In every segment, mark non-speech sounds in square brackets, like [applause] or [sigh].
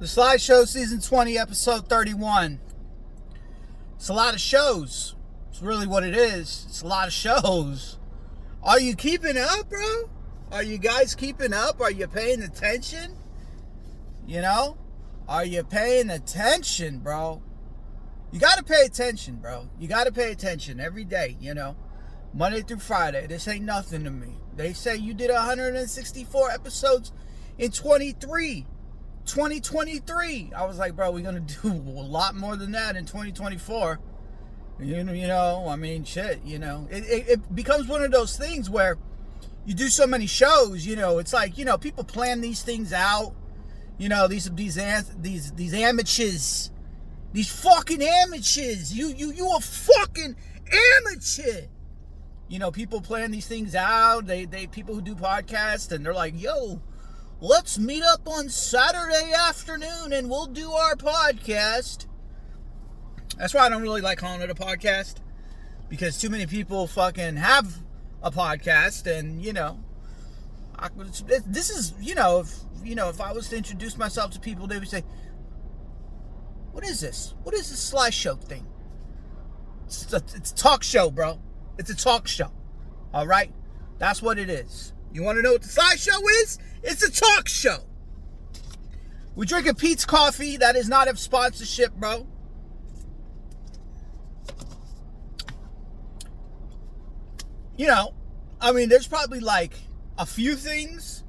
The Sly Show Season 20, Episode 31. It's a lot of shows. It's really what it is. It's a lot of shows. Are you keeping up, bro? Are you guys keeping up? Are you paying attention? You know? Are you paying attention, bro? You got to pay attention, bro. You got to pay attention every day, you know? Monday through Friday. This ain't nothing to me. They say you did 164 episodes in 23. 2023. I was like, bro, we're gonna do a lot more than that in 2024. You know, you know, I mean, shit, you know, it, it, it becomes one of those things where you do so many shows. You know, it's like you know, people plan these things out. You know, these these these these amateurs, these fucking amateurs. You you you a fucking amateur. You know, people plan these things out. They they people who do podcasts and they're like, yo let's meet up on Saturday afternoon and we'll do our podcast. That's why I don't really like calling it a podcast because too many people fucking have a podcast and you know I, this is you know if you know if I was to introduce myself to people they would say what is this? What is this Sly Show thing? It's a, it's a talk show bro. It's a talk show. All right? That's what it is you want to know what the Sly Show is it's a talk show. We drink a Peet's coffee. That is not a sponsorship, bro. You know, I mean, there's probably like a few things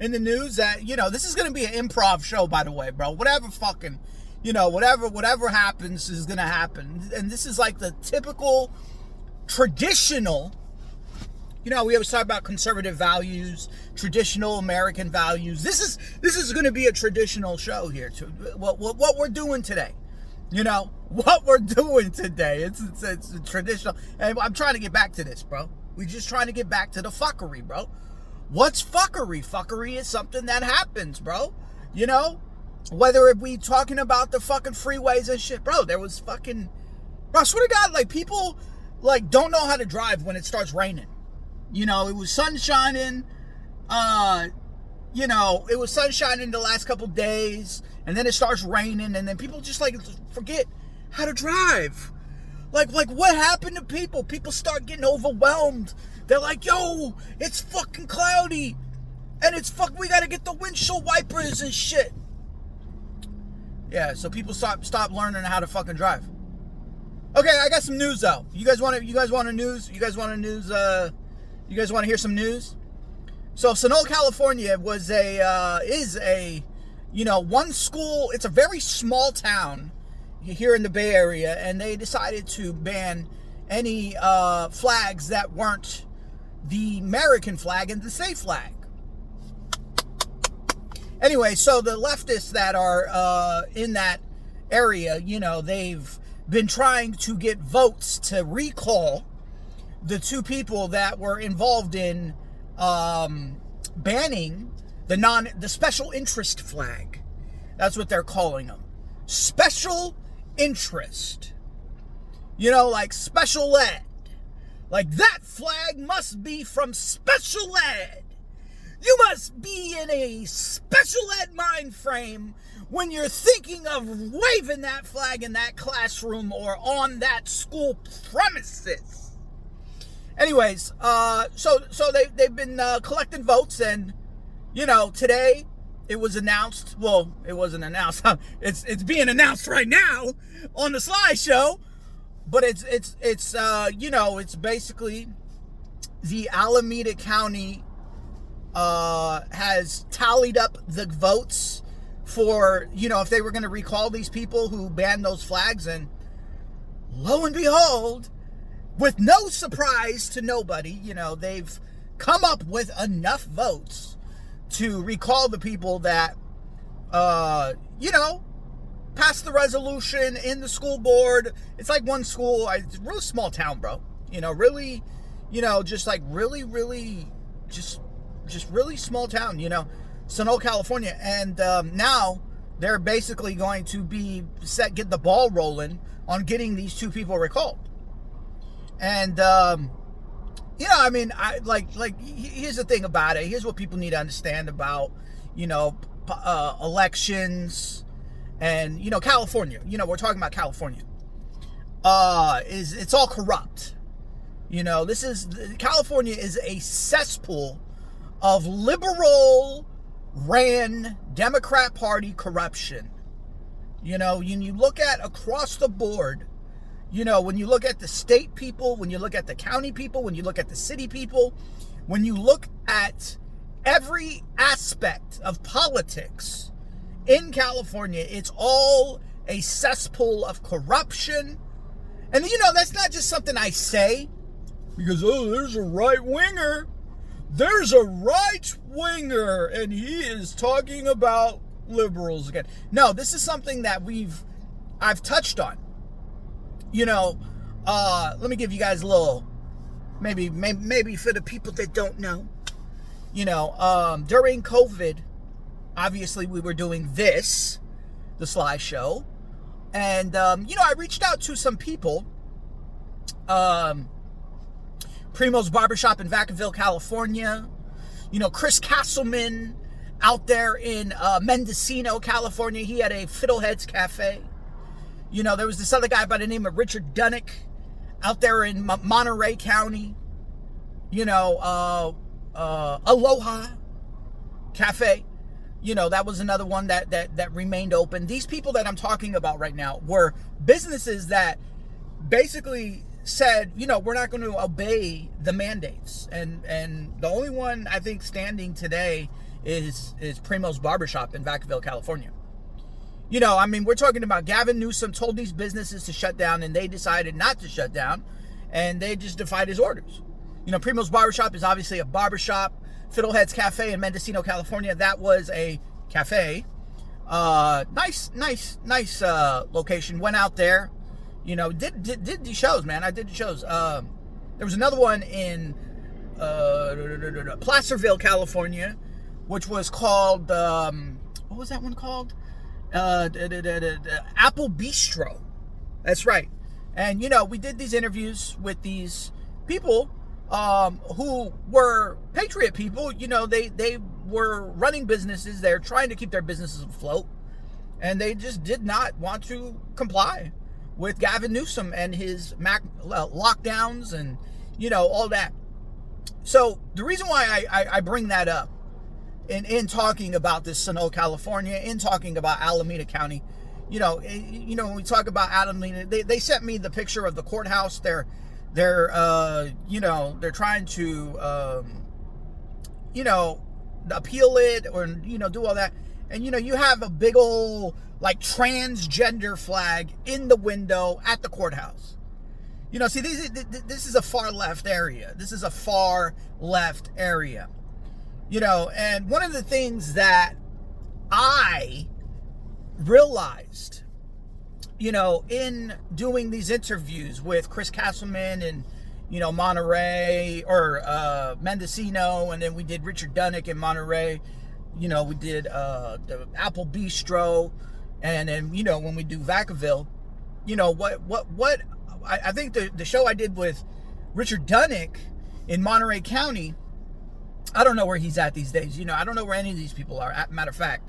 in the news that, you know, this is going to be an improv show, by the way, bro. Whatever fucking, you know, whatever, whatever happens is going to happen. And this is like the typical traditional you know, we always talk about conservative values, traditional American values. This is this is going to be a traditional show here. To what, what what we're doing today, you know, [laughs] what we're doing today. It's it's, it's traditional. And I'm trying to get back to this, bro. We're just trying to get back to the fuckery, bro. What's fuckery? Fuckery is something that happens, bro. You know, whether it be talking about the fucking freeways and shit, bro. There was fucking, bro. I swear to God, like people like don't know how to drive when it starts raining. You know, it was sun shining. Uh, you know, it was sun shining the last couple days, and then it starts raining, and then people just like forget how to drive. Like, like what happened to people? People start getting overwhelmed. They're like, "Yo, it's fucking cloudy, and it's fuck. We gotta get the windshield wipers and shit." Yeah, so people stop stop learning how to fucking drive. Okay, I got some news though. You guys want to? You guys want a news? You guys want a news? Uh, you guys want to hear some news? So Sunol, California was a uh, is a you know one school. It's a very small town here in the Bay Area, and they decided to ban any uh, flags that weren't the American flag and the safe flag. Anyway, so the leftists that are uh, in that area, you know, they've been trying to get votes to recall the two people that were involved in um, banning the non the special interest flag. That's what they're calling them. Special interest. You know, like special ed. Like that flag must be from special ed. You must be in a special ed mind frame when you're thinking of waving that flag in that classroom or on that school premises. Anyways, uh, so so they they've been uh, collecting votes, and you know today it was announced. Well, it wasn't announced. [laughs] it's it's being announced right now on the Sly Show. But it's it's it's uh, you know it's basically the Alameda County uh, has tallied up the votes for you know if they were going to recall these people who banned those flags, and lo and behold, with no surprise to nobody, you know, they've come up with enough votes to recall the people that, uh, you know, passed the resolution in the school board. It's like one school, it's a really small town, bro. You know, really, you know, just like really, really, just, just really small town. You know, Sunol, California, and um, now they're basically going to be set, get the ball rolling on getting these two people recalled. And um, you know, I mean, I like like here's the thing about it. Here's what people need to understand about you know uh, elections. and you know California. You know we're talking about California. Uh, is it's all corrupt. You know this is California is a cesspool of liberal ran Democrat Party corruption. You know, when you look at across the board, you know, when you look at the state people, when you look at the county people, when you look at the city people, when you look at every aspect of politics in California, it's all a cesspool of corruption. And you know, that's not just something I say because, oh, there's a right winger. There's a right winger, and he is talking about liberals again. No, this is something that we've I've touched on. You know, uh, let me give you guys a little maybe maybe, maybe for the people that don't know. You know, um, during COVID, obviously we were doing this, the Sly Show, and um, you know I reached out to some people. Um, Primo's Barbershop in Vacaville, California. You know, Chris Castleman out there in uh, Mendocino, California. He had a Fiddleheads Cafe. You know, there was this other guy by the name of Richard Dunnick out there in Monterey County. You know, uh, uh, Aloha Cafe. You know, that was another one that, that that remained open. These people that I'm talking about right now were businesses that basically said, you know, we're not going to obey the mandates. And and the only one I think standing today is is Primo's Barbershop in Vacaville, California. You know, I mean, we're talking about Gavin Newsom told these businesses to shut down and they decided not to shut down and they just defied his orders. You know, Primo's Barbershop is obviously a barbershop. Fiddleheads Cafe in Mendocino, California, that was a cafe. Uh, nice, nice, nice uh, location. Went out there, you know, did did, did the shows, man. I did the shows. Um, there was another one in uh, Placerville, California, which was called um, what was that one called? Uh, Apple Bistro. That's right. And you know, we did these interviews with these people um, who were patriot people. You know, they they were running businesses. They're trying to keep their businesses afloat, and they just did not want to comply with Gavin Newsom and his Mac lockdowns and you know all that. So the reason why I, I, I bring that up in, in talking about this Sunol, California, in talking about Alameda County, you know, eh, you know, when we talk about Alameda, they, they sent me the picture of the courthouse. They're, they're, uh, you know, they're trying to, um, you know, appeal it or, you know, do all that. And, you know, you have a big old, like, transgender flag in the window at the courthouse. You know, see, this, this is a far left area. This is a far left area. You know, and one of the things that I realized, you know, in doing these interviews with Chris Castleman and, you know, Monterey or uh, Mendocino, and then we did Richard Dunnick in Monterey. You know, we did uh, the Apple Bistro, and then you know when we do Vacaville, you know what what what I, I think the the show I did with Richard Dunnick in Monterey County I don't know where he's at these days. You know, I don't know where any of these people are. Matter of fact,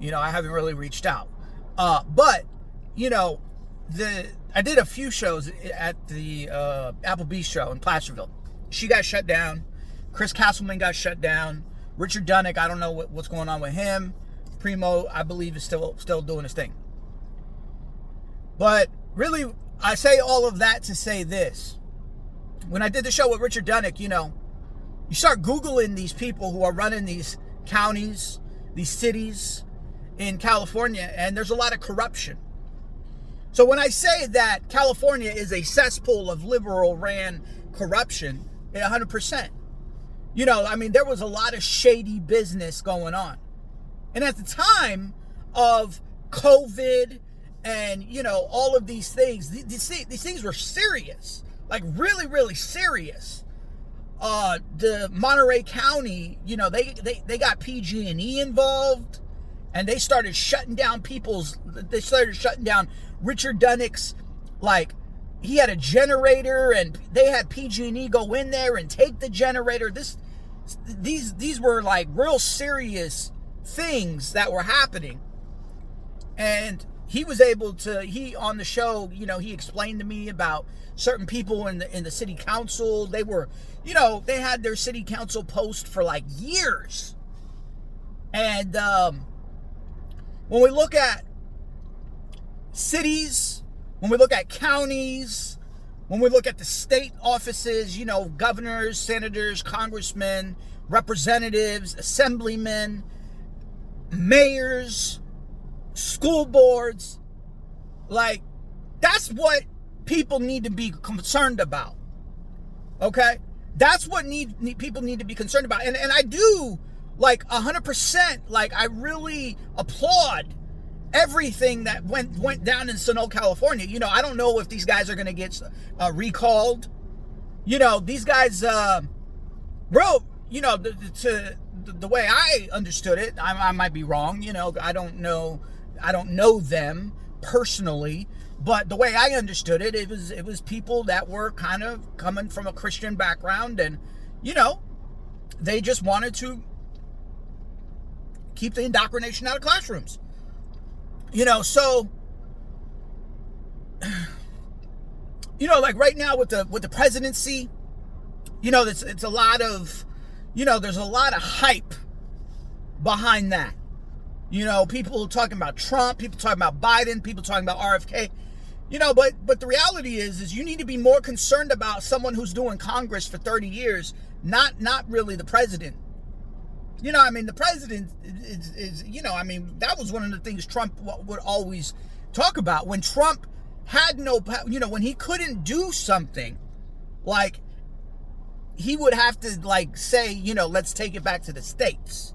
you know, I haven't really reached out. Uh, but you know, the I did a few shows at the uh, Apple Bistro in Placerville. She got shut down. Chris Castleman got shut down. Richard Dunnick, I don't know what, what's going on with him. Primo, I believe, is still still doing his thing. But really, I say all of that to say this. When I did the show with Richard Dunnick, you know, you start Googling these people who are running these counties, these cities in California, and there's a lot of corruption. So when I say that California is a cesspool of liberal ran corruption, 100%. You know, I mean, there was a lot of shady business going on. And at the time of COVID and, you know, all of these things, these, these things were serious, like really, really serious uh, the Monterey County, you know, they, they, they got PG&E involved and they started shutting down people's, they started shutting down Richard Dunnick's, like, he had a generator and they had PG&E go in there and take the generator. This, these, these were like real serious things that were happening. and he was able to he on the show you know he explained to me about certain people in the in the city council they were you know they had their city council post for like years and um when we look at cities when we look at counties when we look at the state offices you know governors senators congressmen representatives assemblymen mayors school boards. Like, that's what people need to be concerned about. Okay? That's what need, need people need to be concerned about. And and I do like 100% like I really applaud everything that went went down in Sunol, California. You know, I don't know if these guys are going to get uh, recalled. You know, these guys uh bro, you know, to, to the way I understood it, I, I might be wrong, you know, I don't know I don't know them personally, but the way I understood it, it was it was people that were kind of coming from a Christian background, and you know, they just wanted to keep the indoctrination out of classrooms. You know, so [sighs] you know, like right now with the with the presidency, you know, it's it's a lot of, you know, there's a lot of hype behind that. You know, people talking about Trump, people talking about Biden, people talking about RFK. You know, but but the reality is is you need to be more concerned about someone who's doing Congress for 30 years, not not really the president. You know, I mean, the president is, is you know, I mean, that was one of the things Trump would always talk about when Trump had no, you know, when he couldn't do something, like he would have to like say, you know, let's take it back to the states.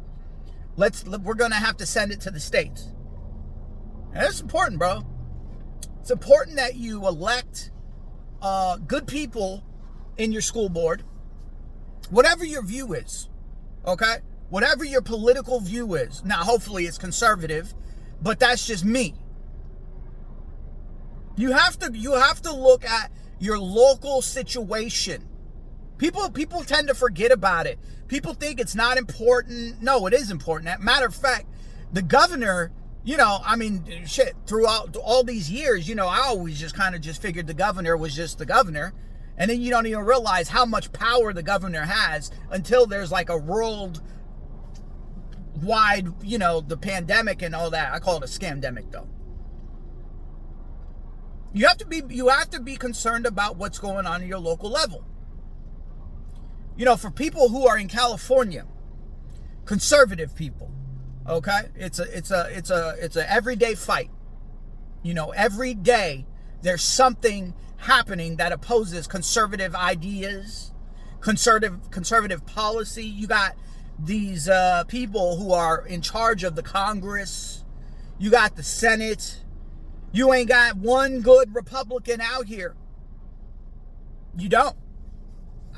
Let's we're gonna have to send it to the states. And that's important, bro. It's important that you elect uh, good people in your school board, whatever your view is. Okay, whatever your political view is. Now, hopefully, it's conservative, but that's just me. You have to you have to look at your local situation. People people tend to forget about it. People think it's not important. No, it is important. Matter of fact, the governor, you know, I mean, shit, throughout all these years, you know, I always just kind of just figured the governor was just the governor. And then you don't even realize how much power the governor has until there's like a world wide, you know, the pandemic and all that. I call it a scamdemic though. You have to be you have to be concerned about what's going on in your local level you know, for people who are in California, conservative people, okay? It's a it's a it's a it's a everyday fight. You know, every day there's something happening that opposes conservative ideas, conservative conservative policy. You got these uh, people who are in charge of the Congress. You got the Senate. You ain't got one good Republican out here. You don't.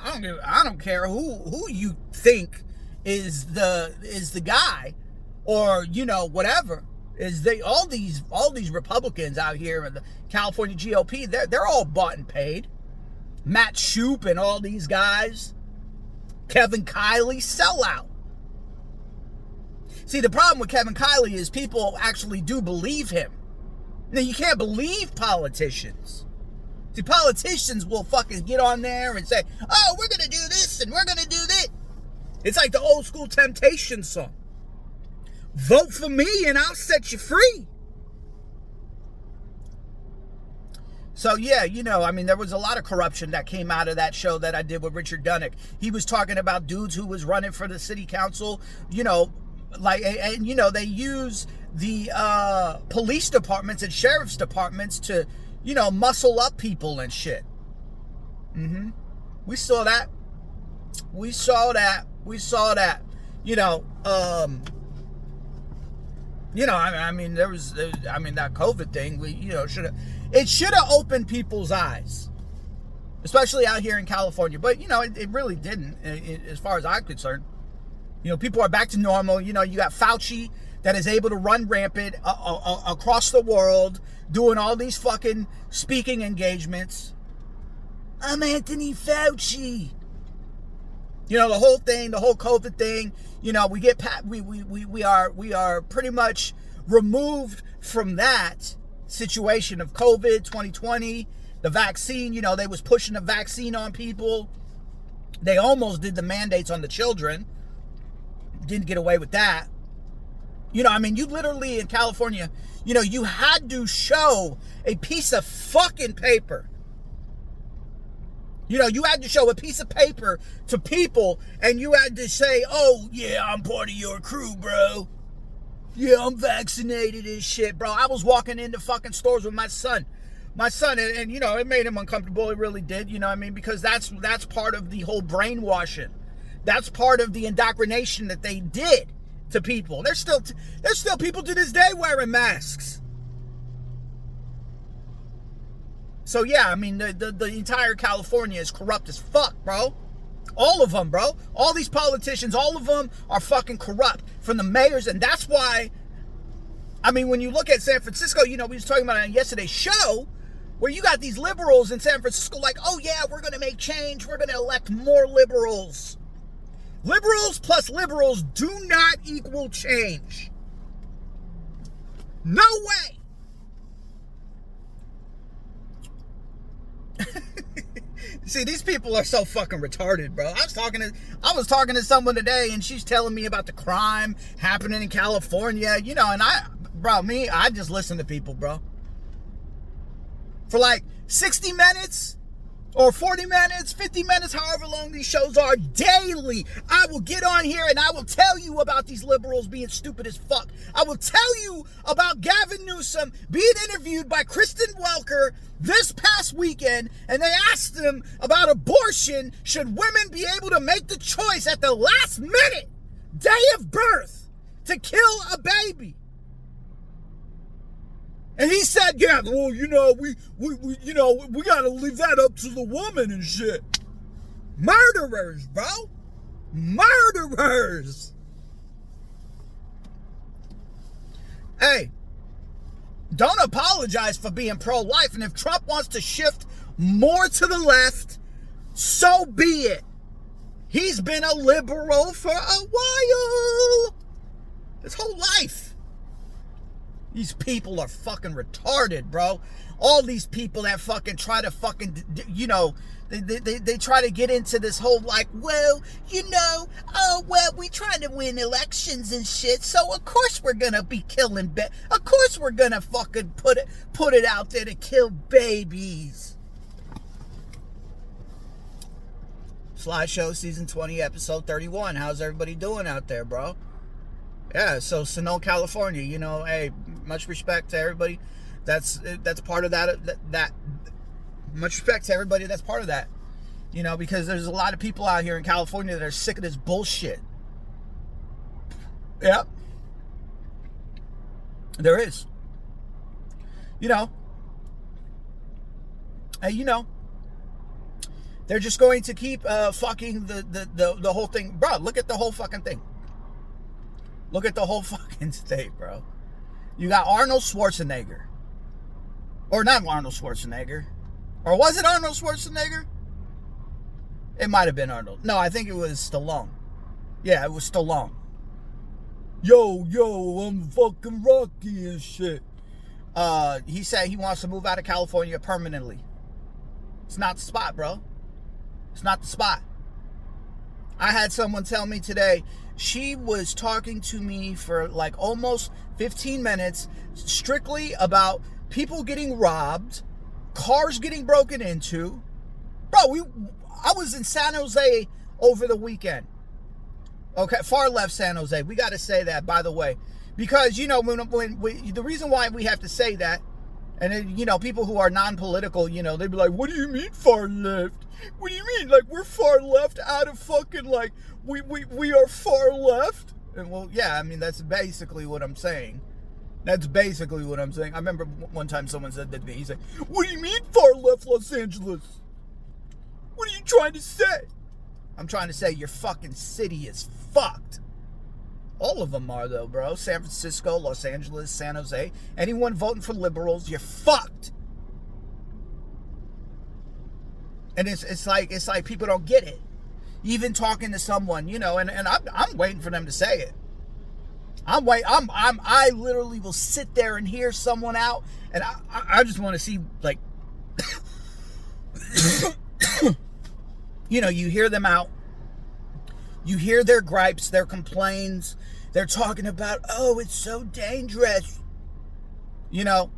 I don't give, I don't care who who you think is the is the guy or you know whatever is they all these all these Republicans out here in the California GOP they're they're all bought and paid. Matt Schupp and all these guys, Kevin Kiley sellout. See the problem with Kevin Kiley is people actually do believe him. Now you can't believe politicians. See, politicians will fucking get on there and say, oh, we're to do this and we're to do that. It's like the old school Temptation song. Vote for me and I'll set you free. So yeah, you know, I mean, there was a lot of corruption that came out of that show that I did with Richard Dunnick. He was talking about dudes who was running for the city council, you know, like, and you know, they use the uh, police departments and sheriff's departments to you know, muscle up people and shit. Mm-hmm. We saw that. We saw that. We saw that. You know, um, you know, I, I mean, there was, I mean, that COVID thing. We, you know, should have, it should have opened people's eyes, especially out here in California. But you know, it, it really didn't, it, as far as I'm concerned. You know, people are back to normal. You know, you got Fauci that is able to run rampant uh, uh, uh, across the world, doing all these fucking speaking engagements. I'm Anthony Fauci. You know the whole thing, the whole COVID thing. You know we get we we we, we are we are pretty much removed from that situation of COVID 2020, the vaccine, you know, they was pushing the vaccine on people. They almost did the mandates on the children. Didn't get away with that. You know, I mean, you literally in California, you know, you had to show a piece of fucking paper. You know, you had to show a piece of paper to people and you had to say, oh, yeah, I'm part of your crew, bro. Yeah, I'm vaccinated and shit, bro. I was walking into fucking stores with my son. My son, and, and you know, it made him uncomfortable. It really did, you know I mean? Because that's that's part of the whole brainwashing. That's part of the indoctrination that they did to people. There's still there's still people to this day wearing masks. So yeah, I mean the, the, the entire California is corrupt as fuck, bro. All of them, bro. All these politicians, all of them are fucking corrupt from the mayors, and that's why. I mean, when you look at San Francisco, you know, we was talking about on yesterday's show, where you got these liberals in San Francisco, like, oh yeah, we're gonna make change, we're gonna elect more liberals. Liberals plus liberals do not equal change. No way. [laughs] See, these people are so fucking retarded, bro. I was talking to I was talking to someone today and she's telling me about the crime happening in California, you know, and I bro, me, I just listen to people, bro. For like 60 minutes, or 40 minutes, 50 minutes, however long these shows are daily. I will get on here and I will tell you about these liberals being stupid as fuck. I will tell you about Gavin Newsom being interviewed by Kristen Welker this past weekend and they asked him about abortion. Should women be able to make the choice at the last minute, day of birth, to kill a baby? And he said, yeah, well, you know, we, we, we you know, we got to leave that up to the woman and shit. Murderers, bro. Murderers. Hey, don't apologize for being pro life. And if Trump wants to shift more to the left, so be it. He's been a liberal for a while. His whole life. These people are fucking retarded, bro. All these people that fucking try to fucking, you know, they, they, they try to get into this whole like, well, you know, oh, well, we trying to win elections and shit, so of course we're gonna be killing, ba- of course we're gonna fucking put it, put it out there to kill babies. Sly Show season 20, episode 31. How's everybody doing out there, bro? Yeah, so Sunol, California, you know, hey, much respect to everybody. That's that's part of that, that that much respect to everybody that's part of that. You know, because there's a lot of people out here in California that are sick of this bullshit. Yep. There is. You know. Hey, you know. They're just going to keep uh, fucking the, the, the, the whole thing. Bro, look at the whole fucking thing. Look at the whole [laughs] fucking state, bro. You got Arnold Schwarzenegger. Or not Arnold Schwarzenegger. Or was it Arnold Schwarzenegger? It might have been Arnold. No, I think it was Stallone. Yeah, it was Stallone. Yo, yo, I'm fucking Rocky and shit. Uh, he said he wants to move out of California permanently. It's not the spot, bro. It's not the spot. I had someone tell me today, she was talking to me for like almost 15 minutes strictly about people getting robbed, cars getting broken into. Bro, we I was in San Jose over the weekend. Okay, far left San Jose. We got to say that by the way. Because you know when when we, the reason why we have to say that and then, you know, people who are non-political, you know, they'd be like, "What do you mean far left? What do you mean? Like we're far left out of fucking like we we we are far left?" And well, yeah, I mean that's basically what I'm saying. That's basically what I'm saying. I remember one time someone said that to me. He said, "What do you mean far left Los Angeles? What are you trying to say?" I'm trying to say your fucking city is fucked. All of them are, though, bro. San Francisco, Los Angeles, San Jose. Anyone voting for liberals, you're fucked. And it's, it's like it's like people don't get it. Even talking to someone, you know, and, and I'm, I'm waiting for them to say it. I'm wait. I'm I'm I literally will sit there and hear someone out, and I I, I just want to see like, [coughs] you know, you hear them out. You hear their gripes, their complaints. They're talking about, oh, it's so dangerous. You know,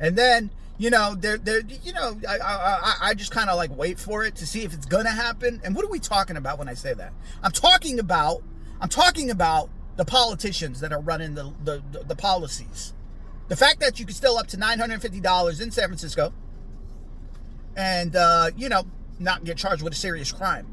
and then you know they're they're you know I I, I just kind of like wait for it to see if it's gonna happen. And what are we talking about when I say that? I'm talking about I'm talking about the politicians that are running the, the, the, the policies. The fact that you can still up to $950 in San Francisco and, uh, you know, not get charged with a serious crime.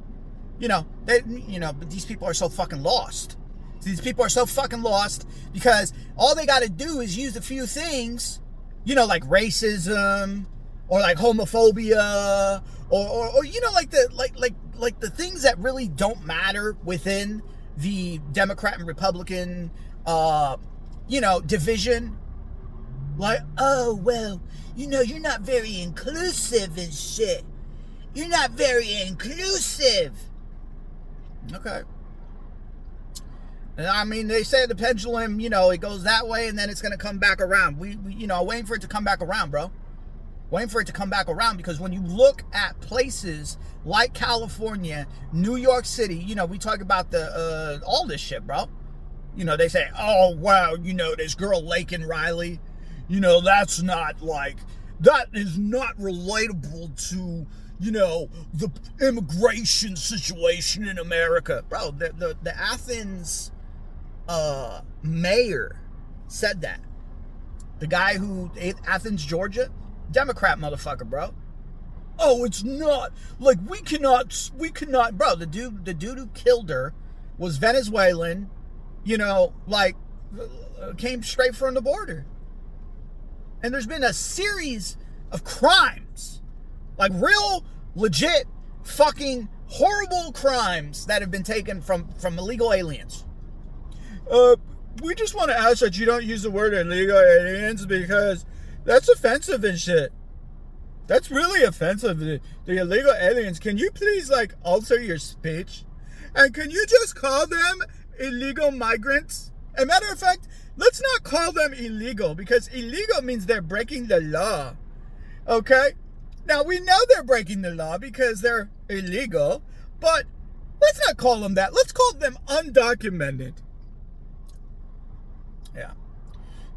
You know, they, you know, but these people are so fucking lost. These people are so fucking lost because all they got to do is use a few things, you know, like racism or like homophobia or, or, or you know, like the like like like the things that really don't matter within the Democrat and Republican, uh, you know, division. Like, oh, well, you know, you're not very inclusive and shit. You're not very inclusive. Okay. I mean, they say the pendulum, you know, it goes that way and then it's going to come back around. We, we, you know, waiting for it to come back around, bro. Waiting for it to come back around because when you look at places like California, New York City, you know, we talk about the uh, all this shit, bro. You know, they say, "Oh wow, you know, this girl Laken Riley, you know, that's not like that is not relatable to." You know, the immigration situation in America. Bro, the, the, the Athens uh, mayor said that. The guy who, Athens, Georgia, Democrat motherfucker, bro oh, it's not like we cannot, we cannot, bro. The dude, the dude who killed her was Venezuelan, you know, like uh, came straight from the border. And there's been a series of crimes, like real, legit, fucking horrible crimes that have been taken from from illegal aliens. Uh, we just want to ask that you don't use the word illegal aliens because that's offensive and shit. That's really offensive. The, the illegal aliens. Can you please like alter your speech? And can you just call them illegal migrants? A matter of fact, let's not call them illegal because illegal means they're breaking the law. Okay? Now we know they're breaking the law because they're illegal, but let's not call them that. Let's call them undocumented. Yeah.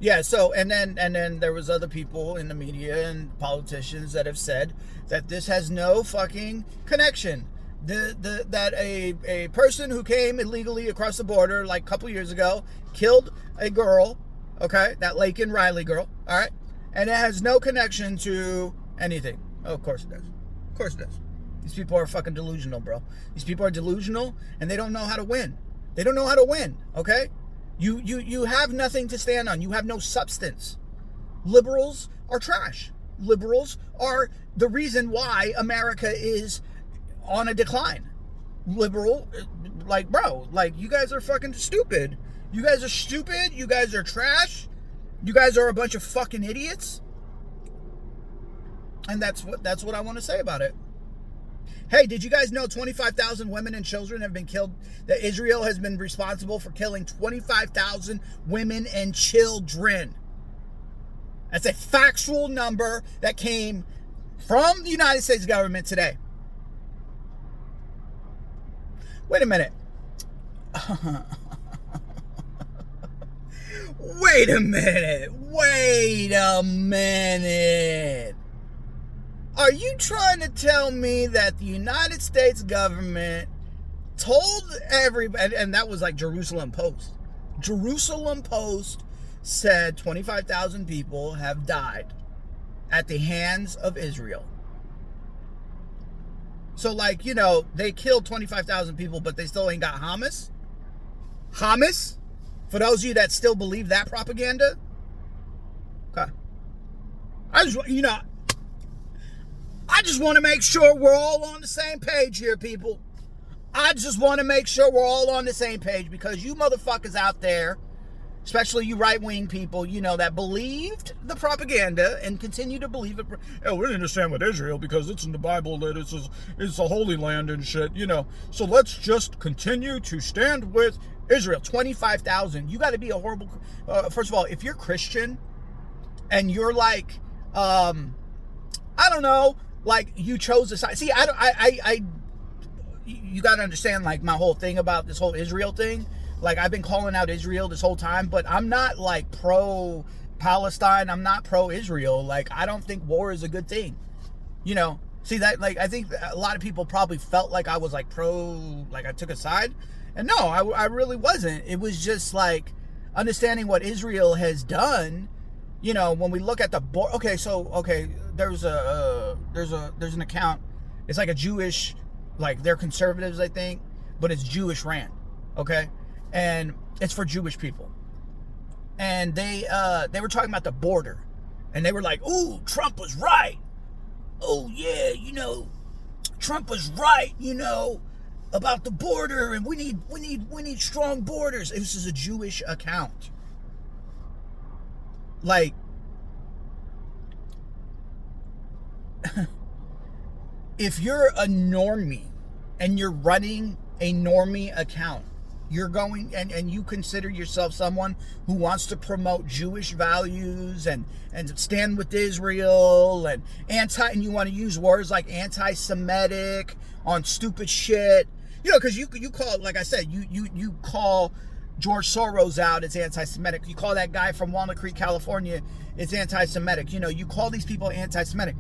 Yeah, so and then and then there was other people in the media and politicians that have said that this has no fucking connection. The, the that a, a person who came illegally across the border like a couple years ago killed a girl, okay, that Laken Riley girl, all right, and it has no connection to anything. Oh, of course it does. Of course it does. These people are fucking delusional, bro. These people are delusional and they don't know how to win. They don't know how to win, okay? You you you have nothing to stand on. You have no substance. Liberals are trash. Liberals are the reason why America is on a decline. Liberal like bro, like you guys are fucking stupid. You guys are stupid. You guys are trash. You guys are a bunch of fucking idiots. And that's what that's what I want to say about it. Hey, did you guys know 25,000 women and children have been killed? That Israel has been responsible for killing 25,000 women and children. That's a factual number that came from the United States government today. Wait a minute. [laughs] Wait a minute. Wait a minute. Are you trying to tell me that the United States government told everybody, and that was like Jerusalem Post. Jerusalem Post said 25,000 people have died at the hands of Israel. So, like, you know, they killed 25,000 people, but they still ain't got Hamas? Hamas? For those of you that still believe that propaganda? Okay. I just, you know, I just want to make sure we're all on the same page here, people. I just want to make sure we're all on the same page because you motherfuckers out there especially you right wing people, you know, that believed the propaganda and continue to believe it. Oh, we understand with Israel because it's in the Bible that it's a, it's a holy land and shit, you know. So let's just continue to stand with Israel. 25,000. You got to be a horrible. Uh, first of all, if you're Christian and you're like, um, I don't know, like you chose a side. See, I, I, I, I you got to understand like my whole thing about this whole Israel thing like I've been calling out Israel this whole time, but I'm not like pro Palestine. I'm not pro Israel. Like I don't think war is a good thing. You know, see that like I think a lot of people probably felt like I was like pro, like I took a side, and no, I, I really wasn't. It was just like understanding what Israel has done. You know, when we look at the board. Okay, so okay, there's a uh, there's a there's an account. It's like a Jewish, like they're conservatives, I think, but it's Jewish ran. Okay, and it's for Jewish people. And they uh, they were talking about the border, and they were like, "Ooh, Trump was right. Oh yeah, you know, Trump was right. You know." about the border and we need we need we need strong borders this is a jewish account like [laughs] if you're a normie and you're running a normie account you're going and, and you consider yourself someone who wants to promote Jewish values and and stand with Israel and anti and you want to use words like anti-Semitic on stupid shit. You know, because you you call like I said, you you you call George Soros out as anti-Semitic. You call that guy from Walnut Creek, California, it's anti-Semitic. You know, you call these people anti-Semitic.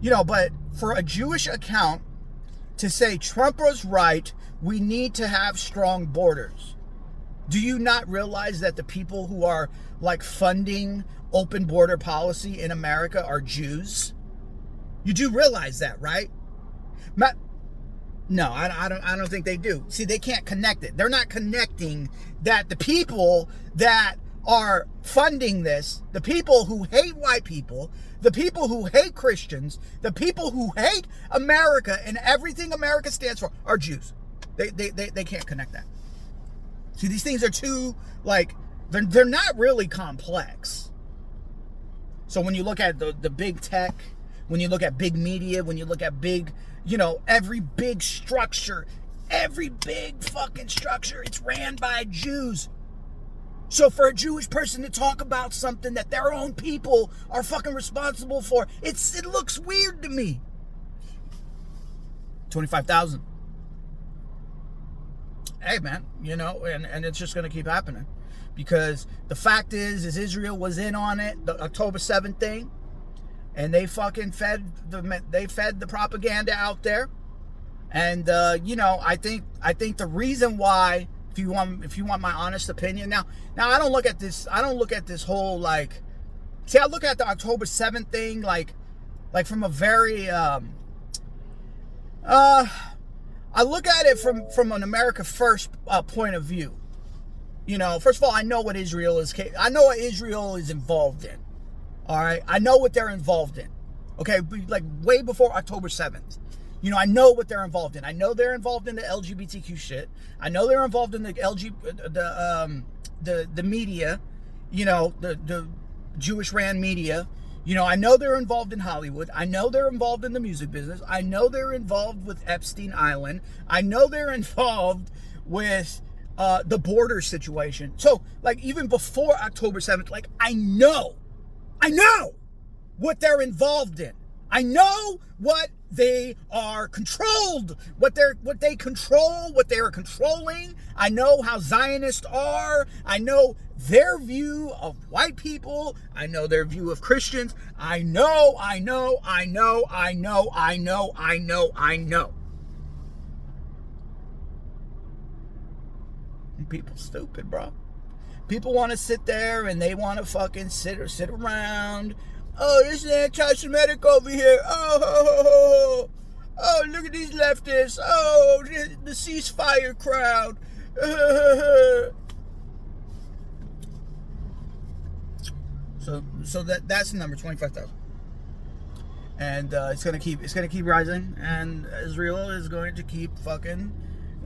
You know, but for a Jewish account to say Trump was right, we need to have strong borders. Do you not realize that the people who are like funding open border policy in America are Jews? You do realize that, right? No, I, I, don't. I don't think they do. See, they can't connect it. They're not connecting that the people that are funding this, the people who hate white people, the people who hate Christians, the people who hate America and everything America stands for are Jews. They, they, they, they can't connect that. See, these things are too, like, they're, they're not really complex. So when you look at the, the big tech, when you look at big media, when you look at big, you know, every big structure, every big fucking structure, it's ran by Jews. So for a Jewish person to talk about something that their own people are fucking responsible for, it's it looks weird to me. 25,000. Hey man, you know, and, and it's just gonna keep happening. Because the fact is, is Israel was in on it, the October 7th thing, and they fucking fed the they fed the propaganda out there. And uh, you know, I think I think the reason why if you want if you want my honest opinion now now i don't look at this i don't look at this whole like see i look at the october 7th thing like like from a very um uh i look at it from from an america first uh, point of view you know first of all i know what israel is i know what israel is involved in all right i know what they're involved in okay like way before october 7th you know, I know what they're involved in. I know they're involved in the LGBTQ shit. I know they're involved in the LG, the um, the the media. You know, the the Jewish ran media. You know, I know they're involved in Hollywood. I know they're involved in the music business. I know they're involved with Epstein Island. I know they're [laughs] involved with uh, the border situation. So, like, even before October 7th, like, I know, I know what they're involved in. I know what they are controlled, what they're what they control, what they are controlling. I know how Zionists are. I know their view of white people. I know their view of Christians. I know, I know, I know, I know, I know, I know, I know. People stupid, bro. People want to sit there and they want to fucking sit or sit around Oh, this is anti-Semitic over here. Oh, oh, oh, oh, look at these leftists. Oh, the, ceasefire crowd. [laughs] so, so that that's the number twenty-five thousand, and uh, it's gonna keep it's gonna keep rising, and Israel is going to keep fucking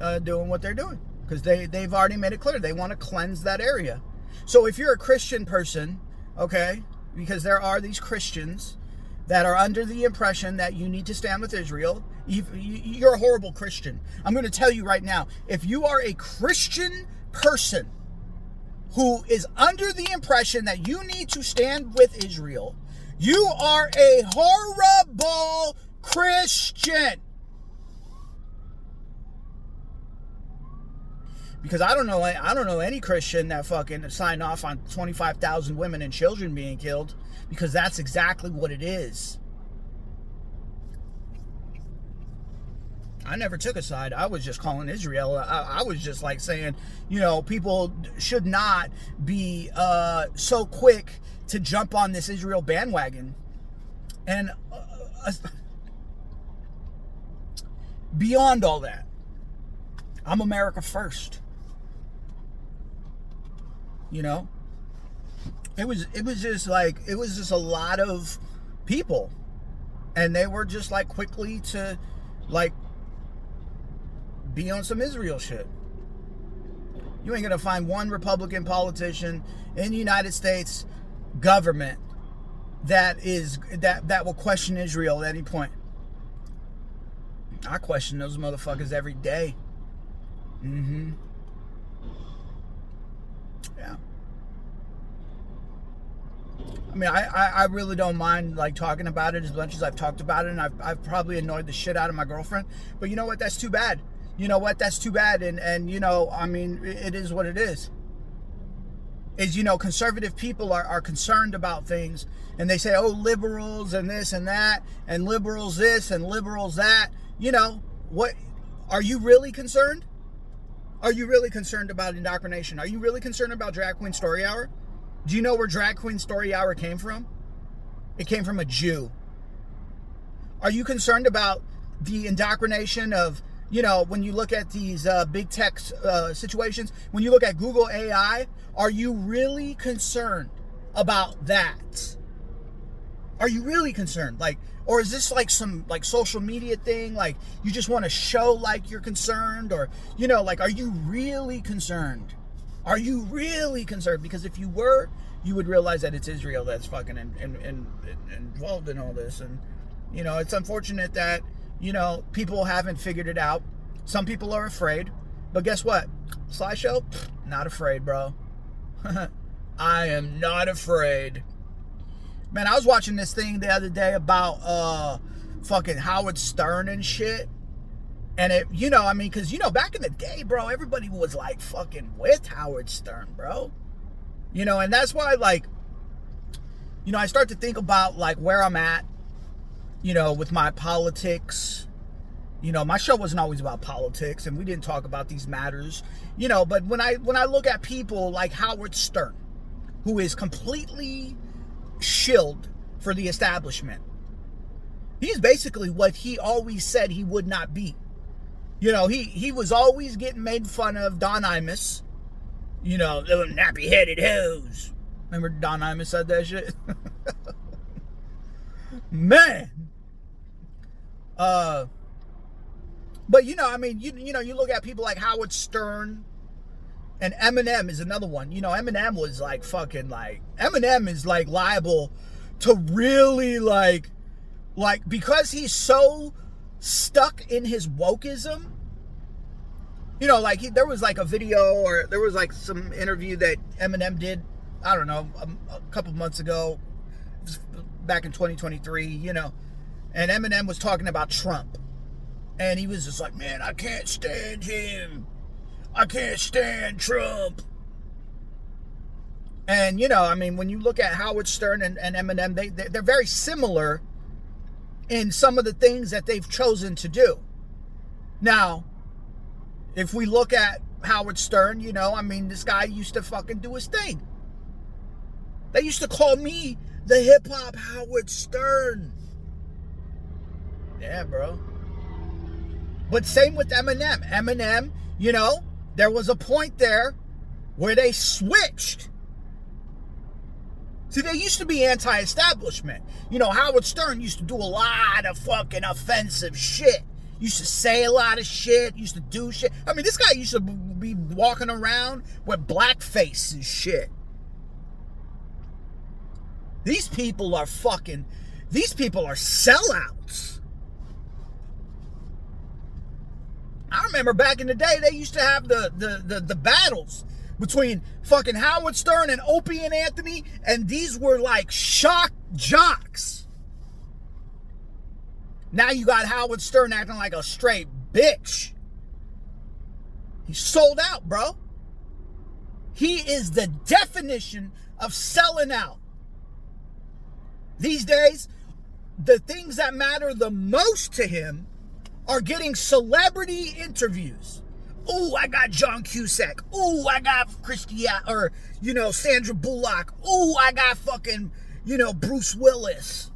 uh, doing what they're doing because they they've already made it clear they want to cleanse that area. So if you're a Christian person, okay, because there are these Christians that are under the impression that you need to stand with Israel, you're a horrible Christian. I'm going to tell you right now if you are a Christian person who is under the impression that you need to stand with Israel, you are a horrible Christian. Because I don't know I don't know any Christian that fucking signed off on 25,000 women and children being killed because that's exactly what it is. I never took a side. I was just calling Israel. I, I was just like saying, you know, people should not be uh, so quick to jump on this Israel bandwagon. And uh, [laughs] beyond all that, I'm America first. You know, it was it was just like it was just a lot of people, and they were just like quickly to like be on some Israel shit. You ain't gonna find one Republican politician in the United States government that is that that will question Israel at any point. I question those motherfuckers every day. Mm-hmm. Yeah. I mean, I, I, I, really don't mind like talking about it as much as I've talked about it, and I've, I've probably annoyed the shit out of my girlfriend. But you know what? That's too bad. You know what? That's too bad. And and you know, I mean, it is what it is. Is you know, conservative people are, are concerned about things, and they say, oh, liberals and this and that, and liberals this and liberals that. You know, what? Are you really concerned? Are you really concerned about indoctrination? Are you really concerned about Drag Queen Story Hour? Do you know where Drag Queen Story Hour came from? It came from a Jew. Are you concerned about the indoctrination of, you know, when you look at these uh, big tech uh, situations, when you look at Google AI, are you really concerned about that? Are you really concerned? Like, or is this like some like social media thing? Like you just want to show like you're concerned, or you know, like are you really concerned? Are you really concerned? Because if you were, you would realize that it's Israel that's fucking in, in, in, involved in all this, and you know, it's unfortunate that you know people haven't figured it out. Some people are afraid, but guess what? Sly Show, not afraid, bro. [laughs] I am not afraid. Man, I was watching this thing the other day about uh fucking Howard Stern and shit. And it, you know, I mean, because, you know, back in the day, bro, everybody was like fucking with Howard Stern, bro. You know, and that's why, like, you know, I start to think about like where I'm at, you know, with my politics. You know, my show wasn't always about politics and we didn't talk about these matters, you know, but when I when I look at people like Howard Stern, who is completely shield for the establishment. He's basically what he always said he would not be. You know, he he was always getting made fun of Don Imus. You know, the nappy headed hoes. Remember Don Imus said that shit? [laughs] Man. Uh but you know, I mean, you you know, you look at people like Howard Stern, and Eminem is another one. You know, Eminem was like fucking like Eminem is like liable to really like like because he's so stuck in his wokeism. You know, like he, there was like a video or there was like some interview that Eminem did. I don't know a, a couple months ago, back in 2023. You know, and Eminem was talking about Trump, and he was just like, "Man, I can't stand him." I can't stand Trump. And, you know, I mean, when you look at Howard Stern and, and Eminem, they, they're very similar in some of the things that they've chosen to do. Now, if we look at Howard Stern, you know, I mean, this guy used to fucking do his thing. They used to call me the hip hop Howard Stern. Yeah, bro. But same with Eminem. Eminem, you know, there was a point there where they switched. See, they used to be anti establishment. You know, Howard Stern used to do a lot of fucking offensive shit. Used to say a lot of shit, used to do shit. I mean, this guy used to be walking around with blackface and shit. These people are fucking, these people are sellouts. I remember back in the day, they used to have the, the, the, the battles between fucking Howard Stern and Opie and Anthony, and these were like shock jocks. Now you got Howard Stern acting like a straight bitch. He sold out, bro. He is the definition of selling out. These days, the things that matter the most to him are getting celebrity interviews. Oh, I got John Cusack. Oh, I got Christia or you know Sandra Bullock. Oh, I got fucking you know Bruce Willis.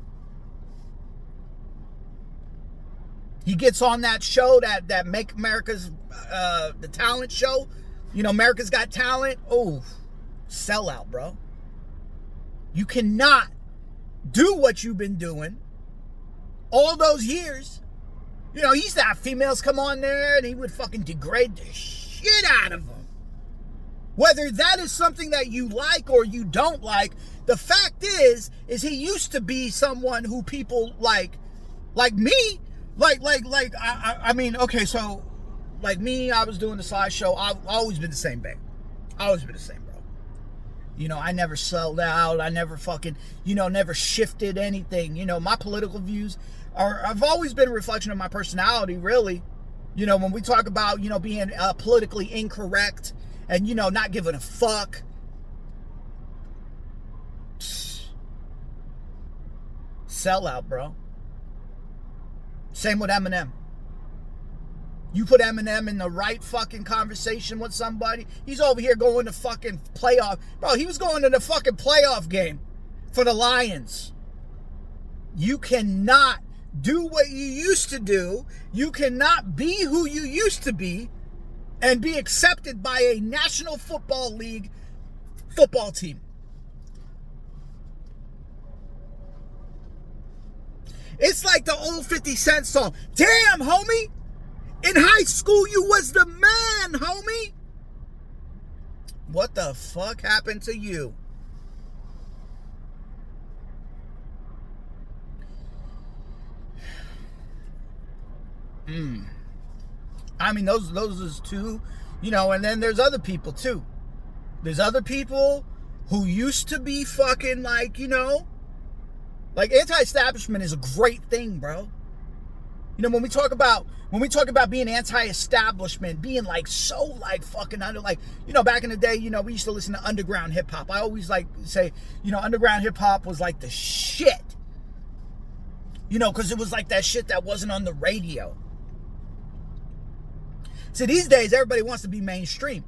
He gets on that show that that Make America's uh, the talent show. You know, America's Got Talent. Oh, sellout, bro. You cannot do what you've been doing all those years you know, he used to have females come on there and he would fucking degrade the shit out of them. Whether that is something that you like or you don't like, the fact is, is he used to be someone who people like, like me, like, like, like, I, I, I mean, okay, so, like me, I was doing the Sly Show. I've always been the same, babe. Always been the same, bro. You know, I never sold out. I never fucking, you know, never shifted anything. You know, my political views, are I've always been a reflection of my personality, really. You know, when we talk about, you know, being uh, politically incorrect and, you know, not giving a fuck. Sell out, bro. Same with Eminem. You put Eminem in the right fucking conversation with somebody, he's over here going to fucking playoff. Bro, he was going to the fucking playoff game for the Lions. You cannot do what you used to do. You cannot be who you used to be and be accepted by a National Football League football team. It's like the old 50 Cent song. Damn, homie. In high school, you was the man, homie. What the fuck happened to you? Mm. I mean, those those is two, you know, and then there's other people too. There's other people who used to be fucking like, you know, like anti-establishment is a great thing, bro. You know, when we talk about when we talk about being anti-establishment, being like so like fucking under like, you know, back in the day, you know, we used to listen to underground hip hop. I always like say, you know, underground hip hop was like the shit. You know, because it was like that shit that wasn't on the radio. See, these days, everybody wants to be mainstream.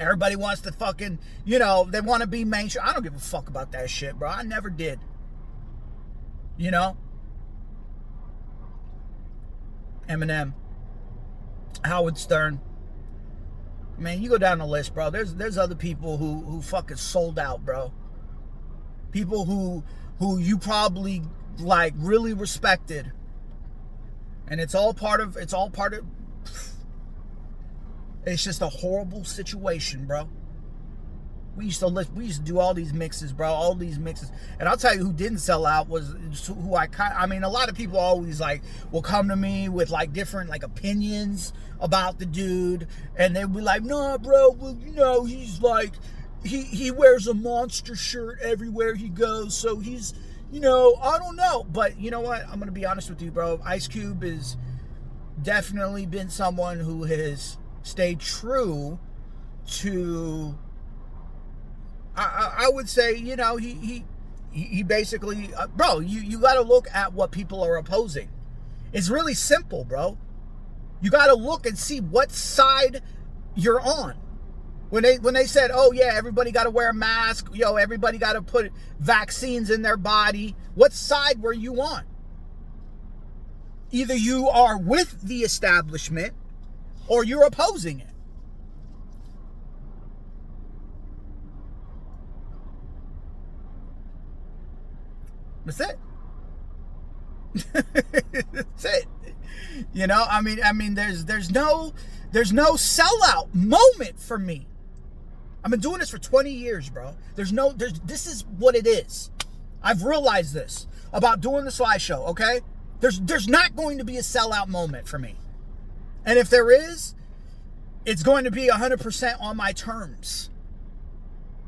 Everybody wants to fucking, you know, they want to be mainstream. I don't give a fuck about that shit, bro. I never did. You know? Eminem, Howard Stern. Man, you go down the list, bro. There's there's other people who who fucking sold out, bro. People who who you probably like really respected. And it's all part of it's all part of it's just a horrible situation, bro. We used to list, we used to do all these mixes, bro. All these mixes, and I'll tell you who didn't sell out was who I. I mean, a lot of people always like will come to me with like different like opinions about the dude, and they'll be like, "Nah, bro. Well, you know, he's like, he he wears a monster shirt everywhere he goes, so he's, you know, I don't know." But you know what? I'm gonna be honest with you, bro. Ice Cube is definitely been someone who has stay true to I, I would say you know he he he basically uh, bro you you got to look at what people are opposing. It's really simple bro. You got to look and see what side you're on. When they when they said oh yeah everybody got to wear a mask. Yo everybody got to put vaccines in their body what side were you on? Either you are with the establishment or you're opposing it. That's it. [laughs] That's it. You know, I mean, I mean, there's there's no there's no sellout moment for me. I've been doing this for 20 years, bro. There's no, there's, this is what it is. I've realized this about doing the Sly Show, okay? There's, there's not going to be a sellout moment for me. And if there is, it's going to be 100% on my terms.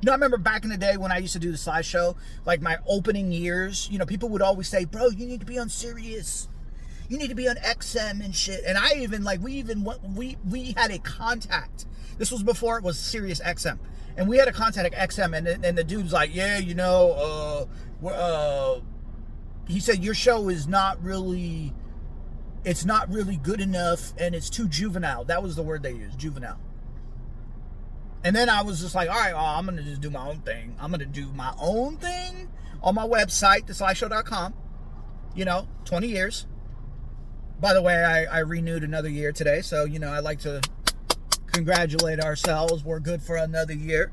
You know, I remember back in the day when I used to do the Sly Show, like my opening years, you know, people would always say, bro, you need to be on Sirius. You need to be on XM and shit. And I even, like, we even, we, we had a contact this was before it was Sirius XM. And we had a contact at XM, and, and the dude's like, yeah, you know, uh, uh, he said, your show is not really, it's not really good enough, and it's too juvenile. That was the word they used, juvenile. And then I was just like, all right, well, I'm going to just do my own thing. I'm going to do my own thing on my website, theslyshow.com. You know, 20 years. By the way, I, I renewed another year today, so, you know, I like to congratulate ourselves. We're good for another year.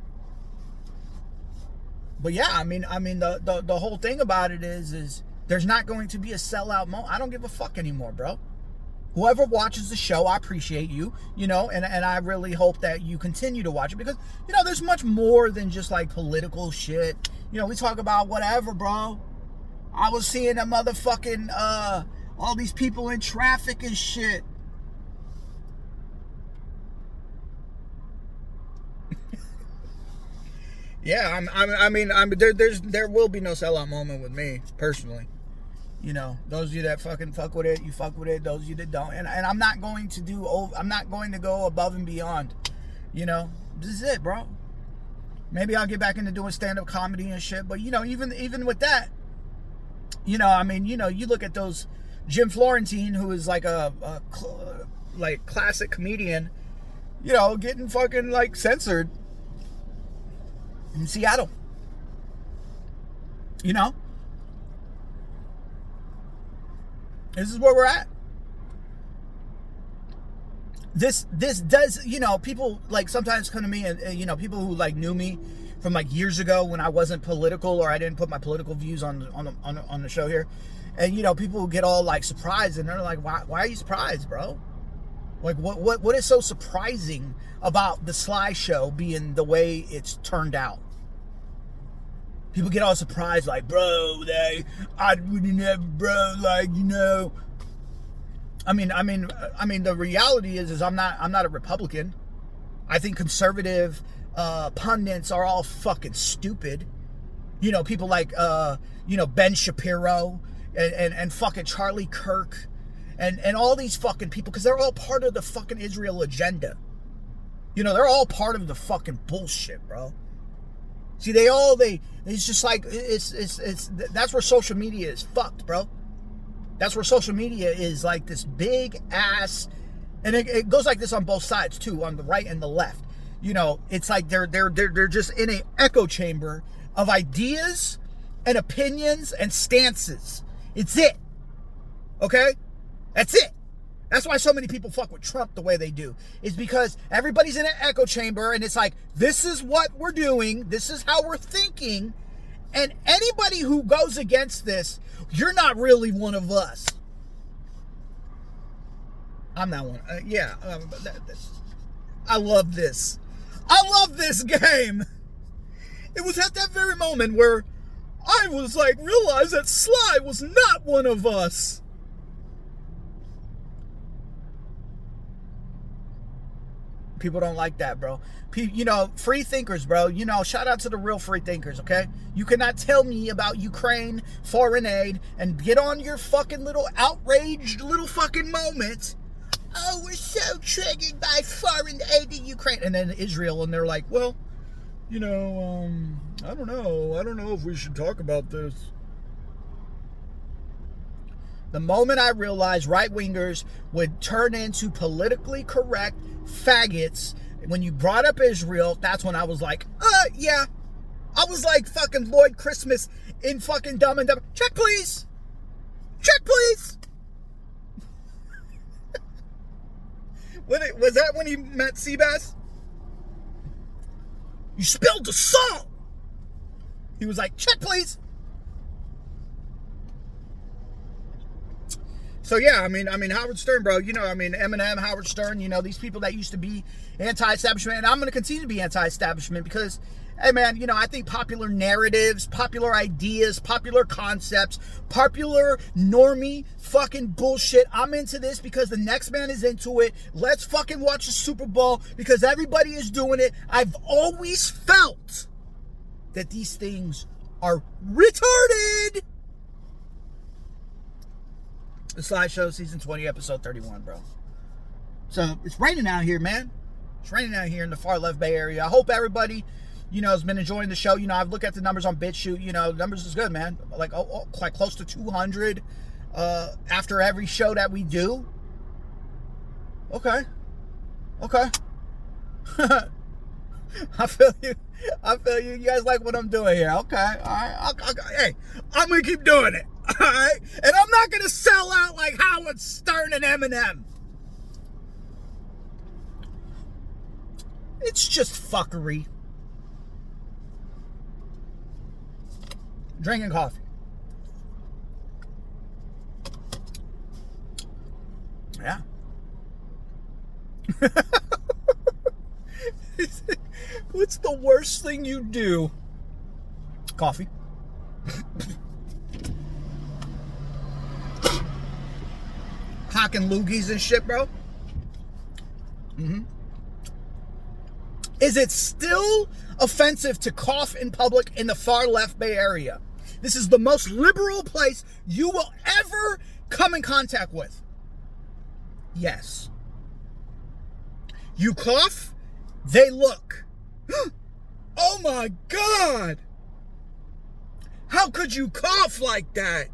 But yeah, I mean, I mean, the, the, the whole thing about it is, is there's not going to be a sellout moment. I don't give a fuck anymore, bro. Whoever watches the show, I appreciate you, you know, and, and I really hope that you continue to watch it because, you know, there's much more than just like political shit. You know, we talk about whatever, bro. I was seeing a motherfucking, uh, all these people in traffic and shit. [laughs] yeah, I'm, I'm, i mean, I'm, there, there's, there will be no sellout moment with me personally. You know, those of you that fucking fuck with it, you fuck with it. Those of you that don't, and, and I'm not going to do, I'm not going to go above and beyond. You know, this is it, bro. Maybe I'll get back into doing stand up comedy and shit. But you know, even even with that, you know, I mean, you know, you look at those Jim Florentine, who is like a, a like classic comedian, you know, getting fucking like censored in Seattle. You know? This is where we're at. This this does, you know, people like sometimes come to me and, you know, people who like knew me from like years ago when I wasn't political or I didn't put my political views on on the, on, the, on the show here. And you know, people get all like surprised and they're like, "Why why are you surprised, bro?" Like what what what is so surprising about the Sly Show being the way it's turned out? People get all surprised, like, bro, they, I wouldn't have, bro, like, you know. I mean, I mean, I mean, the reality is, is I'm not, I'm not a Republican. I think conservative uh, pundits are all fucking stupid. You know, people like, uh, you know, Ben Shapiro and, and, and fucking Charlie Kirk and, and all these fucking people, because they're all part of the fucking Israel agenda. You know, they're all part of the fucking bullshit, bro. See, they all they it's just like it's it's it's that's where social media is fucked, bro. That's where social media is like this big ass, and it, it goes like this on both sides too, on the right and the left. You know, it's like they're they're they're they're just in a echo chamber of ideas and opinions and stances. It's it. Okay, that's it. That's why so many people fuck with Trump the way they do. Is because everybody's in an echo chamber and it's like, this is what we're doing, this is how we're thinking. And anybody who goes against this, you're not really one of us. I'm not one. Uh, yeah. Um, that, I love this. I love this [laughs] game. It was at that very moment where I was like, realized that Sly was not one of us. People don't like that, bro. You know, free thinkers, bro. You know, shout out to the real free thinkers, okay? You cannot tell me about Ukraine, foreign aid, and get on your fucking little outraged little fucking moments. Oh, we're so triggered by foreign aid to Ukraine. And then Israel, and they're like, well, you know, um, I don't know. I don't know if we should talk about this. The moment I realized right wingers would turn into politically correct faggots, when you brought up Israel, that's when I was like, uh, yeah. I was like fucking Lloyd Christmas in fucking Dumb and Dumb. Check, please. Check, please. [laughs] was that when he met Seabass? You spilled the salt. He was like, check, please. So yeah, I mean, I mean Howard Stern, bro. You know, I mean Eminem, Howard Stern. You know, these people that used to be anti-establishment, and I'm going to continue to be anti-establishment because, hey, man, you know, I think popular narratives, popular ideas, popular concepts, popular normie fucking bullshit. I'm into this because the next man is into it. Let's fucking watch the Super Bowl because everybody is doing it. I've always felt that these things are retarded. The Sly Show, season 20, episode 31, bro. So it's raining out here, man. It's raining out here in the far left Bay Area. I hope everybody, you know, has been enjoying the show. You know, I've looked at the numbers on BitChute. You know, numbers is good, man. Like, oh, oh, close to 200 uh, after every show that we do. Okay. Okay. [laughs] I feel you. I feel you. You guys like what I'm doing here. Okay. All right. I'll, I'll, hey, I'm going to keep doing it. [laughs] All right. And I'm not going to sell out like Howard Stern and Eminem. It's just fuckery. Drinking coffee. Yeah. [laughs] What's the worst thing you do? Coffee. Hocking loogies and shit, bro. Mm-hmm. Is it still offensive to cough in public in the far left Bay Area? This is the most liberal place you will ever come in contact with. Yes. You cough, they look. [gasps] oh my God! How could you cough like that?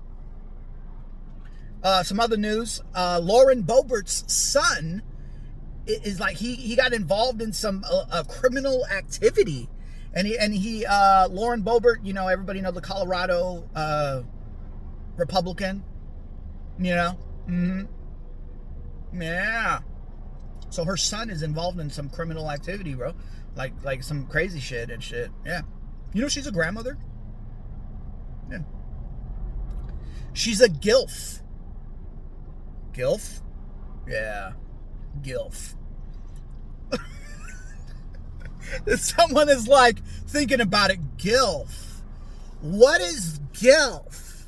Uh, some other news uh, Lauren Boebert's son is like he, he got involved in some uh, uh, criminal activity. And he, and he uh, Lauren Boebert, you know, everybody know the Colorado uh, Republican, you know? Mm-hmm. Yeah. So her son is involved in some criminal activity, bro. Like like some crazy shit and shit. Yeah. You know she's a grandmother? Yeah. She's a GILF. GILF? Yeah. GILF. [laughs] Someone is like thinking about it. GILF. What is GILF?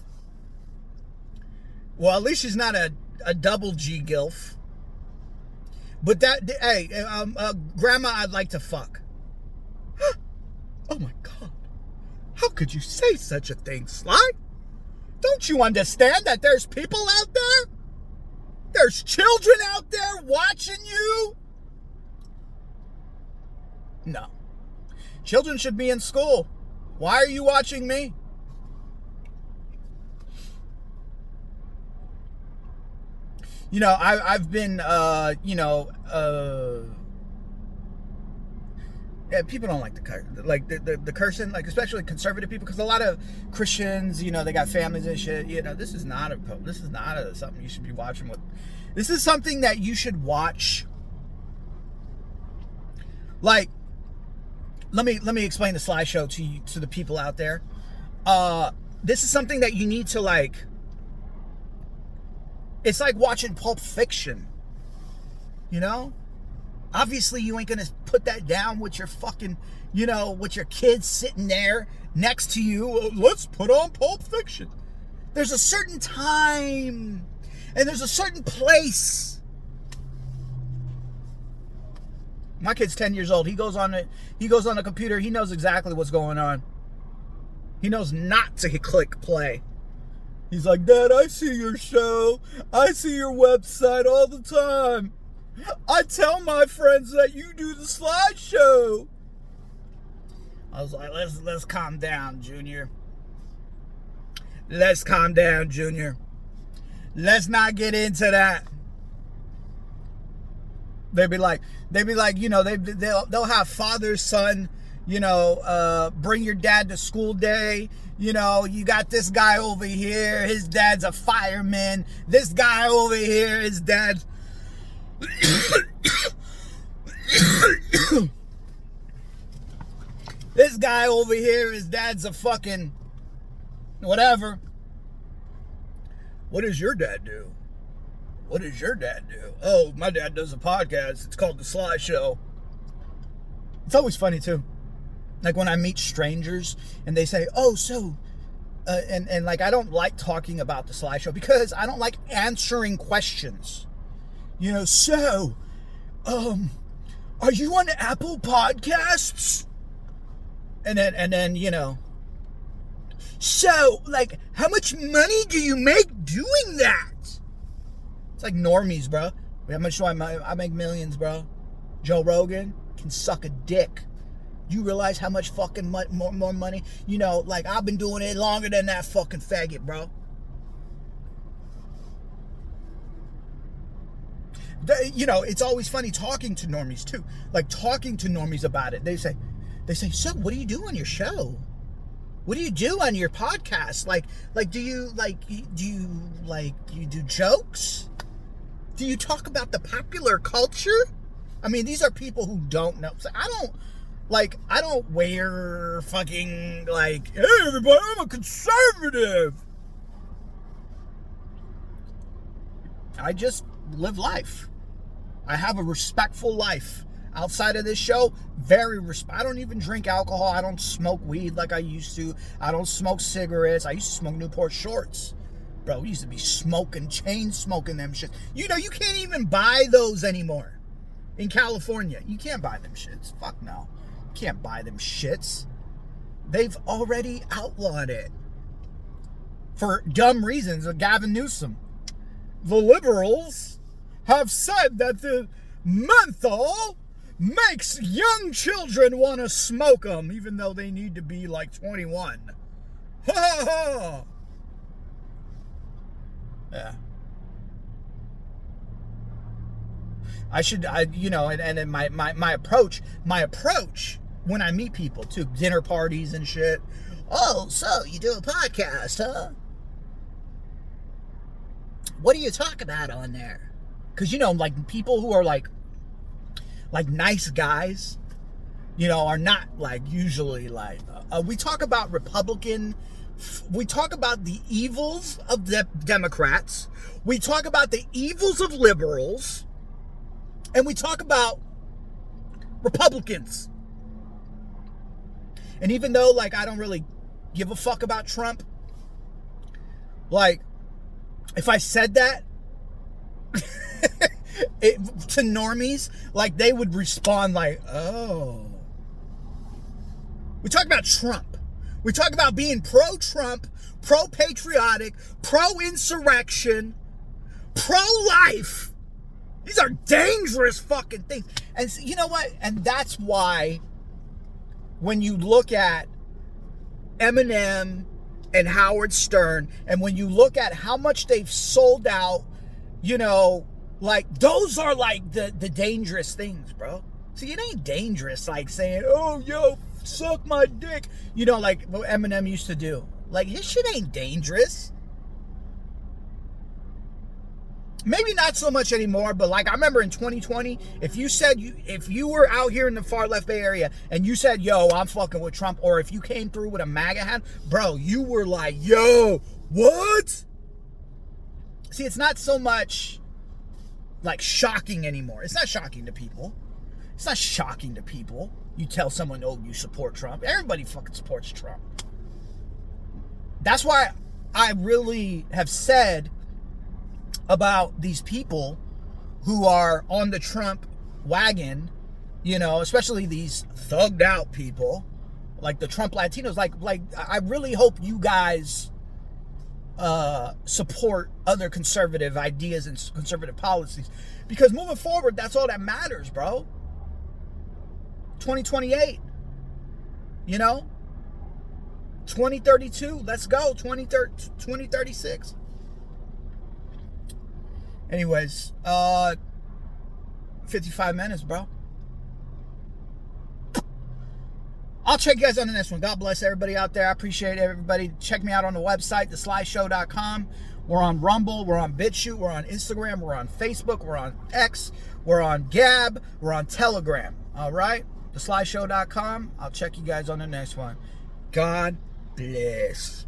Well, at least she's not a, a double G GILF. But that, hey, um, uh, Grandma, I'd like to fuck. [gasps] oh my God. How could you say such a thing, Sly? Don't you understand that there's people out there? There's children out there watching you? No. Children should be in school. Why are you watching me? you know, I, I've been, uh, you know, uh, yeah, people don't like the curse, like the, the, the cursing, like especially conservative people, because a lot of Christians, you know, they got families and shit. You know, this is not a this is not a, something you should be watching with. This is something that you should watch. Like, let me let me explain the Sly Show to you, to the people out there. Uh, this is something that you need to like it's like watching Pulp Fiction. You know? Obviously, you ain't gonna put that down with your fucking, you know, with your kids sitting there next to you. Oh, let's put on Pulp Fiction. There's a certain time and there's a certain place. My kid's 10 years old. He goes on it. He goes on the computer. He knows exactly what's going on. He knows not to click play. He's like, Dad, I see your show. I see your website all the time. I tell my friends that you do the Sly Show. I was like, let's let's calm down, Junior. Let's calm down, Junior. Let's not get into that. They'd be like, they'd be like, you know, they they'll they'll have father son, you know, uh, bring your dad to school day you know, you got this guy over here, his dad's a fireman. This guy over here, his dad's. This guy over here, his dad's a fucking. whatever. What does your dad do? What does your dad do? Oh, my dad does a podcast. It's called The Sly Show. It's always funny too. Like when I meet strangers and they say, "Oh, so," uh, and and like I don't like talking about the Sly Show because I don't like answering questions. You know, so, um, are you on Apple Podcasts? And then and then you know. So, like, how much money do you make doing that? It's like normies, bro. How much do I make? I make millions, bro. Joe Rogan can suck a dick. You realize how much fucking mo- more, more money? You know, like I've been doing it longer than that fucking faggot, bro. You know, it's always funny talking to normies too. Like talking to normies about it. They say, they say, so what do you do on your show? What do you do on your podcast? Like, like, do you like, do you like, you do jokes? Do you talk about the popular culture? I mean, these are people who don't know. So I don't like. I don't wear fucking like. Hey, everybody, I'm a conservative. I just live life. I have a respectful life. Outside of this show, very respect. I don't even drink alcohol. I don't smoke weed like I used to. I don't smoke cigarettes. I used to smoke Newport shorts. Bro, we used to be smoking, chain smoking them shit. You know, you can't even buy those anymore in California. You can't buy them shits. Fuck no. You can't buy them shits. They've already outlawed it for dumb reasons Gavin Newsom. The liberals have said that the menthol makes young children want to smoke them, even though they need to be like 21. Ha ha ha! Yeah. I should, I, you know, and, and my, my, my approach, my approach when I meet people to dinner parties and shit. Oh, so you do a podcast, huh? What do you talk about on there? Because, you know, like people who are like, like nice guys, you know, are not like usually like, uh, we talk about Republican we talk about the evils of the Democrats, we talk about the evils of liberals, and we talk about Republicans. And even though, like, I don't really give a fuck about Trump, like, if I said that [laughs] it, to normies, like, they would respond, like, oh. We talk about Trump. We talk about being pro Trump, pro patriotic, pro insurrection, pro life. These are dangerous fucking things. And you know what? And that's why when you look at Eminem and Howard Stern, and when you look at how much they've sold out, you know, like those are like the, the dangerous things, bro. See, it ain't dangerous like saying, oh, yo, suck my dick. You know, like what Eminem used to do. Like his shit ain't dangerous. Maybe not so much anymore, but like I remember in 2020, if you said you if you were out here in the far left Bay Area and you said, "Yo, I'm fucking with Trump," or if you came through with a MAGA hat, bro, you were like, "Yo, what?" See, it's not so much like shocking anymore. It's not shocking to people. It's not shocking to people. You tell someone, oh, you support Trump. Everybody fucking supports Trump. That's why I really have said about these people who are on the Trump wagon, you know, especially these thugged out people, like the Trump Latinos. Like, like I really hope you guys uh, support other conservative ideas and conservative policies, because moving forward, that's all that matters, bro. 2028. You know? 2032. Let's go. 2036. Anyways, uh 55 minutes, bro. I'll check you guys on the next one. God bless everybody out there. I appreciate everybody. Check me out on the website, theslyshow.com. We're on Rumble, we're on BitChute, we're on Instagram, we're on Facebook, we're on X, we're on Gab, we're on Telegram. All right? Theslyshow.com. I'll check you guys on the next one. God bless.